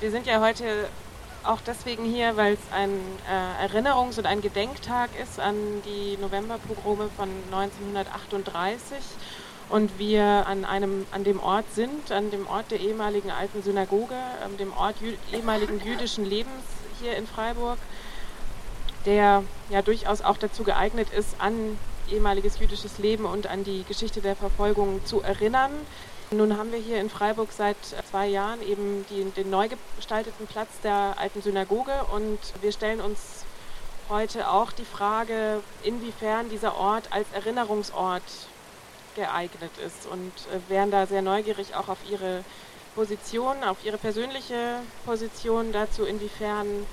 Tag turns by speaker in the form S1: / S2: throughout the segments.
S1: wir sind ja heute auch deswegen hier, weil es ein äh, Erinnerungs- und ein Gedenktag ist an die Novemberpogrome von 1938 und wir an einem an dem Ort sind, an dem Ort der ehemaligen alten Synagoge, dem Ort jü ehemaligen jüdischen Lebens hier in Freiburg, der ja durchaus auch dazu geeignet ist, an ehemaliges jüdisches Leben und an die Geschichte der Verfolgung zu erinnern. Nun haben wir hier in Freiburg seit zwei Jahren eben die, den neu gestalteten Platz der alten Synagoge und wir stellen uns heute auch die Frage, inwiefern dieser Ort als Erinnerungsort geeignet ist und äh, wären da sehr neugierig auch auf Ihre Position, auf Ihre persönliche Position dazu, inwiefern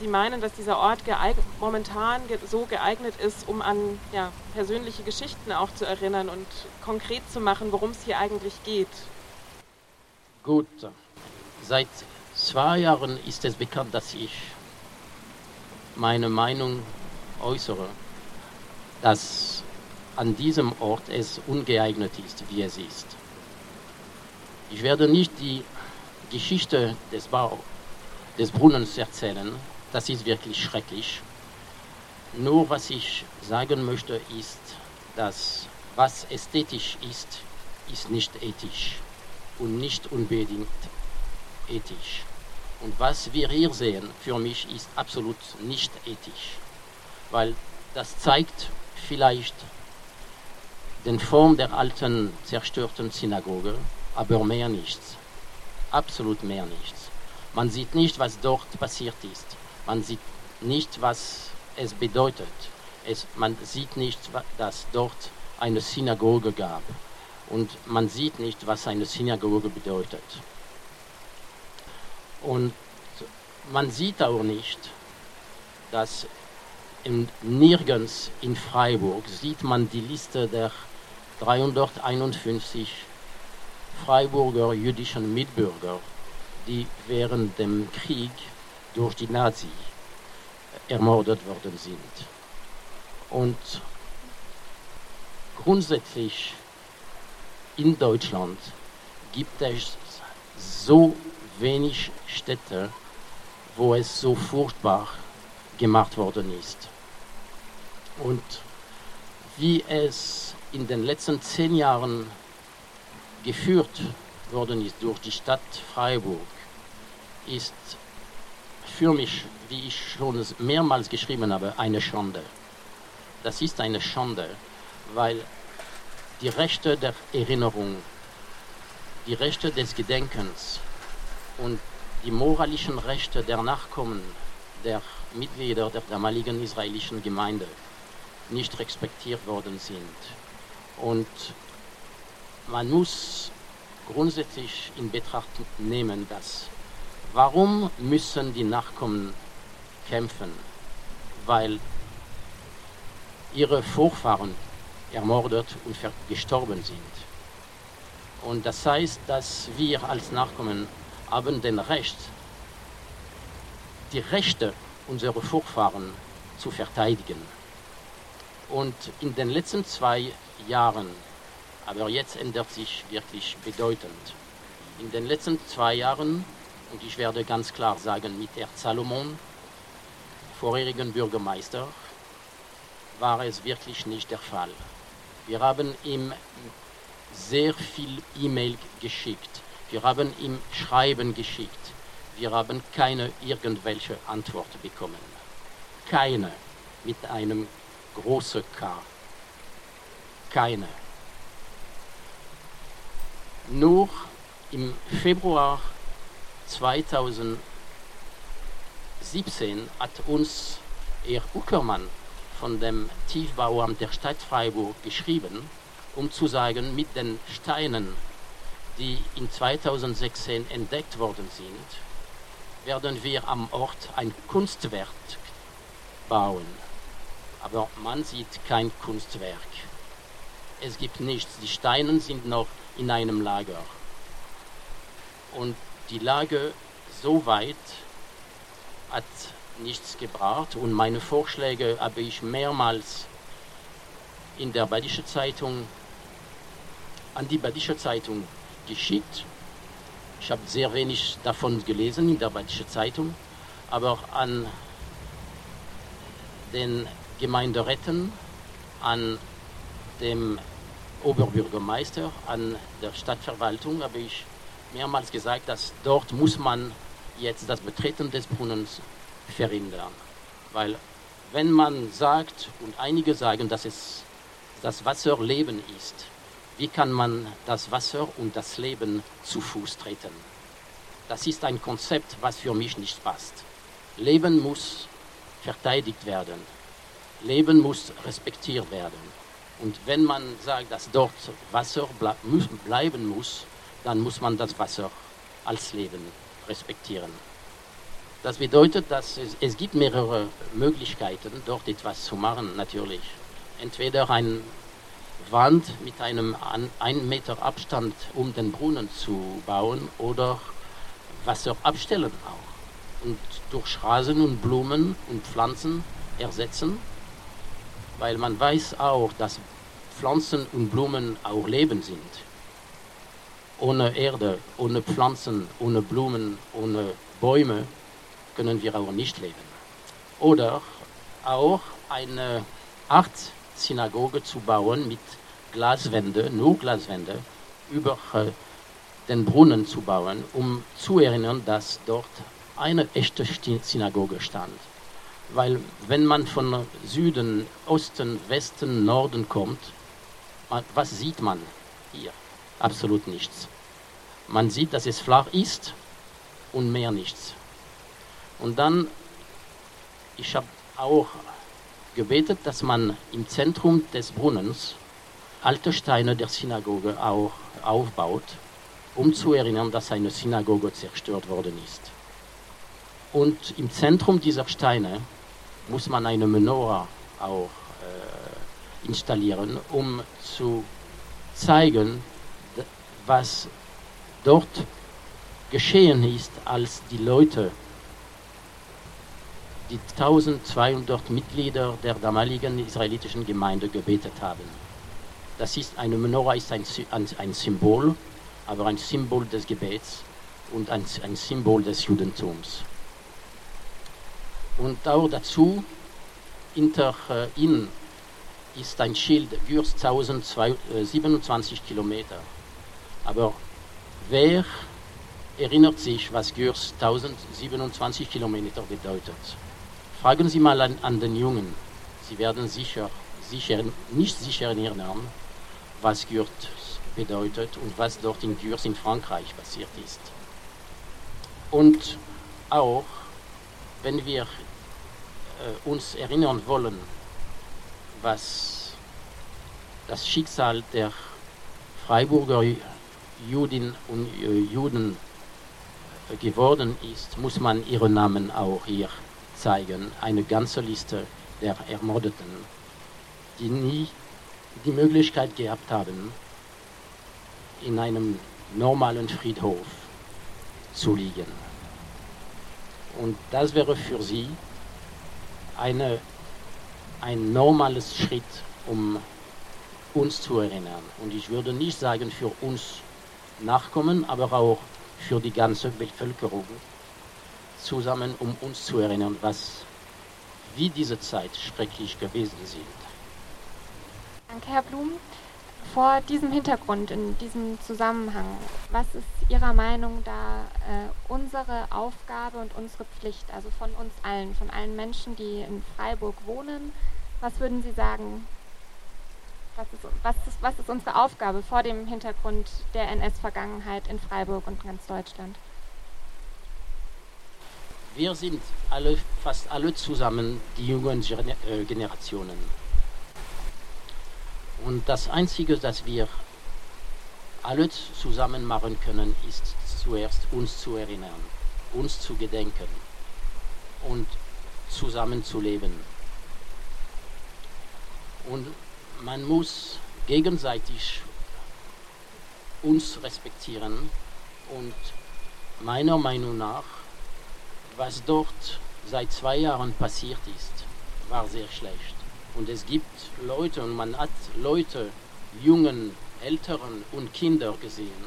S1: Sie meinen, dass dieser Ort momentan ge so geeignet ist, um an ja, persönliche Geschichten auch zu erinnern und konkret zu machen, worum es hier eigentlich geht?
S2: Gut, seit zwei Jahren ist es bekannt, dass ich meine Meinung äußere, dass an diesem Ort es ungeeignet ist, wie es ist. Ich werde nicht die Geschichte des Bau des Brunnens erzählen, das ist wirklich schrecklich. Nur was ich sagen möchte ist, dass was ästhetisch ist, ist nicht ethisch und nicht unbedingt ethisch. Und was wir hier sehen, für mich ist absolut nicht ethisch, weil das zeigt vielleicht den Form der alten zerstörten Synagoge, aber mehr nichts. Absolut mehr nichts. Man sieht nicht, was dort passiert ist. Man sieht nicht, was es bedeutet. Es, man sieht nicht, dass dort eine Synagoge gab. Und man sieht nicht, was eine Synagoge bedeutet. Und man sieht auch nicht, dass in, nirgends in Freiburg sieht man die Liste der 351 Freiburger jüdischen Mitbürger, die während dem Krieg durch die Nazi ermordet worden sind. Und grundsätzlich in Deutschland gibt es so wenig Städte, wo es so furchtbar gemacht worden ist. Und wie es in den letzten zehn Jahren geführt worden ist durch die Stadt Freiburg, ist für mich, wie ich schon mehrmals geschrieben habe, eine Schande. Das ist eine Schande, weil die Rechte der Erinnerung, die Rechte des Gedenkens und die moralischen Rechte der Nachkommen der Mitglieder der damaligen israelischen Gemeinde nicht respektiert worden sind. Und man muss grundsätzlich in Betracht nehmen, dass Warum müssen die Nachkommen kämpfen? Weil ihre Vorfahren ermordet und gestorben sind. Und das heißt, dass wir als Nachkommen haben den Recht, die Rechte unserer Vorfahren zu verteidigen. Und in den letzten zwei Jahren, aber jetzt ändert sich wirklich bedeutend, in den letzten zwei Jahren und ich werde ganz klar sagen, mit Herrn Salomon, vorherigen Bürgermeister, war es wirklich nicht der Fall. Wir haben ihm sehr viel E-Mail geschickt. Wir haben ihm Schreiben geschickt. Wir haben keine irgendwelche Antwort bekommen. Keine mit einem großen K. Keine. Nur im Februar 2017 hat uns Herr Uckermann von dem Tiefbauamt der Stadt Freiburg geschrieben, um zu sagen, mit den Steinen, die in 2016 entdeckt worden sind, werden wir am Ort ein Kunstwerk bauen. Aber man sieht kein Kunstwerk. Es gibt nichts. Die Steine sind noch in einem Lager. Und die Lage so weit hat nichts gebracht. Und meine Vorschläge habe ich mehrmals in der Badische Zeitung an die Badische Zeitung geschickt. Ich habe sehr wenig davon gelesen in der Badische Zeitung, aber an den Gemeinderäten, an dem Oberbürgermeister, an der Stadtverwaltung habe ich mehrmals gesagt, dass dort muss man jetzt das Betreten des Brunnens verhindern. Weil wenn man sagt, und einige sagen, dass es das Wasser Leben ist, wie kann man das Wasser und das Leben zu Fuß treten? Das ist ein Konzept, was für mich nicht passt. Leben muss verteidigt werden. Leben muss respektiert werden. Und wenn man sagt, dass dort Wasser bleiben muss, dann muss man das Wasser als Leben respektieren. Das bedeutet, dass es, es gibt mehrere Möglichkeiten, dort etwas zu machen, natürlich. Entweder eine Wand mit einem 1 Meter Abstand um den Brunnen zu bauen oder Wasser abstellen auch. Und durch Rasen und Blumen und Pflanzen ersetzen, weil man weiß auch, dass Pflanzen und Blumen auch Leben sind. Ohne Erde, ohne Pflanzen, ohne Blumen, ohne Bäume können wir auch nicht leben. Oder auch eine Art Synagoge zu bauen mit Glaswände, nur Glaswände, über äh, den Brunnen zu bauen, um zu erinnern, dass dort eine echte Synagoge stand. Weil wenn man von Süden, Osten, Westen, Norden kommt, was sieht man hier? Absolut nichts. Man sieht, dass es flach ist und mehr nichts. Und dann, ich habe auch gebetet, dass man im Zentrum des Brunnens alte Steine der Synagoge auch aufbaut, um zu erinnern, dass eine Synagoge zerstört worden ist. Und im Zentrum dieser Steine muss man eine Menorah auch installieren, um zu zeigen, was dort geschehen ist, als die Leute, die 1200 Mitglieder der damaligen israelitischen Gemeinde gebetet haben. Das ist eine Menorah ist ein, ein Symbol, aber ein Symbol des Gebets und ein, ein Symbol des Judentums. Und auch dazu, hinter äh, ihnen ist ein Schild Gürs 1027 Kilometer. Aber wer erinnert sich, was Gürs 1027 Kilometer bedeutet? Fragen Sie mal an, an den Jungen. Sie werden sicher, sicher, nicht sicher erinnern, was Gürs bedeutet und was dort in Gürs in Frankreich passiert ist. Und auch, wenn wir äh, uns erinnern wollen, was das Schicksal der Freiburger Juden und äh, Juden geworden ist, muss man ihre Namen auch hier zeigen. Eine ganze Liste der Ermordeten, die nie die Möglichkeit gehabt haben, in einem normalen Friedhof zu liegen. Und das wäre für sie eine ein normales Schritt, um uns zu erinnern. Und ich würde nicht sagen für uns Nachkommen, aber auch für die ganze Bevölkerung zusammen, um uns zu erinnern, was wie diese Zeit schrecklich gewesen sind.
S3: Danke, Herr Blum. Vor diesem Hintergrund, in diesem Zusammenhang, was ist Ihrer Meinung da äh, unsere Aufgabe und unsere Pflicht, also von uns allen, von allen Menschen, die in Freiburg wohnen, was würden Sie sagen? Was ist, was, ist, was ist unsere Aufgabe vor dem Hintergrund der NS-Vergangenheit in Freiburg und ganz Deutschland?
S2: Wir sind alle, fast alle zusammen die jungen äh, Generationen. Und das Einzige, das wir alle zusammen machen können, ist zuerst uns zu erinnern, uns zu gedenken und zusammen zu leben. Und man muss gegenseitig uns respektieren und meiner Meinung nach, was dort seit zwei Jahren passiert ist, war sehr schlecht. Und es gibt Leute und man hat Leute, Jungen, Älteren und Kinder gesehen,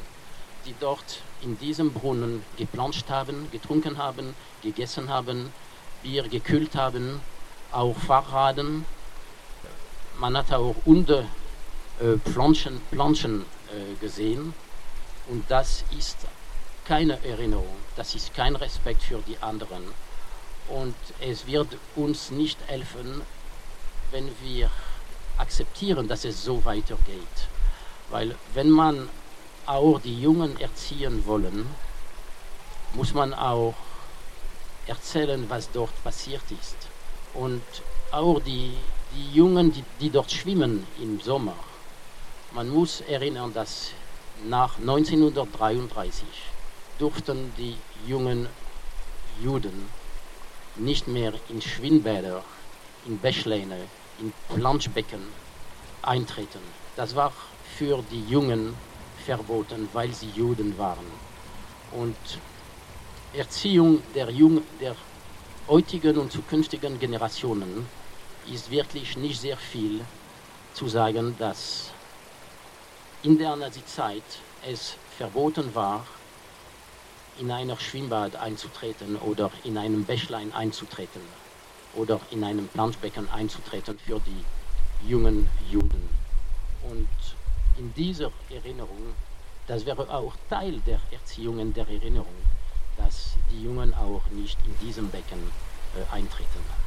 S2: die dort in diesem Brunnen geplanscht haben, getrunken haben, gegessen haben, Bier gekühlt haben, auch Fahrraden. Man hat auch unter äh, Planschen, Planschen äh, gesehen und das ist keine Erinnerung, das ist kein Respekt für die anderen. Und es wird uns nicht helfen, wenn wir akzeptieren, dass es so weitergeht. Weil wenn man auch die Jungen erziehen wollen, muss man auch erzählen, was dort passiert ist. Und auch die, die Jungen, die, die dort schwimmen im Sommer, man muss erinnern, dass nach 1933 durften die jungen Juden nicht mehr in Schwimmbäder, in Bächleine, in Planschbecken eintreten. Das war für die Jungen verboten, weil sie Juden waren. Und Erziehung der, Jung, der heutigen und zukünftigen Generationen ist wirklich nicht sehr viel zu sagen, dass in der Nazi-Zeit es verboten war, in einer Schwimmbad einzutreten oder in einem Bächlein einzutreten oder in einem Planschbecken einzutreten für die jungen Juden. Und in dieser Erinnerung, das wäre auch Teil der Erziehung der Erinnerung, dass die Jungen auch nicht in diesem Becken äh, eintreten.